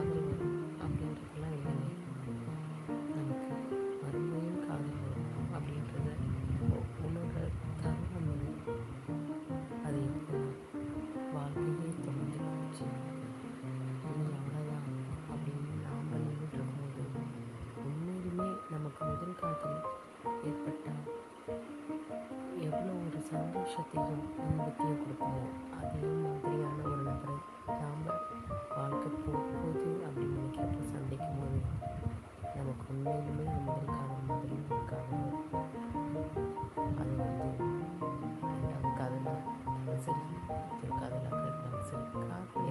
காதல் வரும் அப்படின்றதுலாம் இல்லை. நமக்கு மறுபடியும் காதல் வரும் அப்படின்றத உணர்ற தருணம் வந்து அது எப்போ வாழ்க்கையே தொடர்ந்து போச்சு இனி அவ்வளோதான் அப்படின்னு நாம் நின்றுட்டு இருக்கும்போது உண்மையிலுமே நமக்கு முதல் காதல் ஏற்பட்டால் எவ்வளோ ஒரு சந்தோஷத்தையும் இன்பத்தையும் கொடுக்குமோ அதையும் volumen de amor cada madre, cada animal de la cadena cerca de la cadena cerca y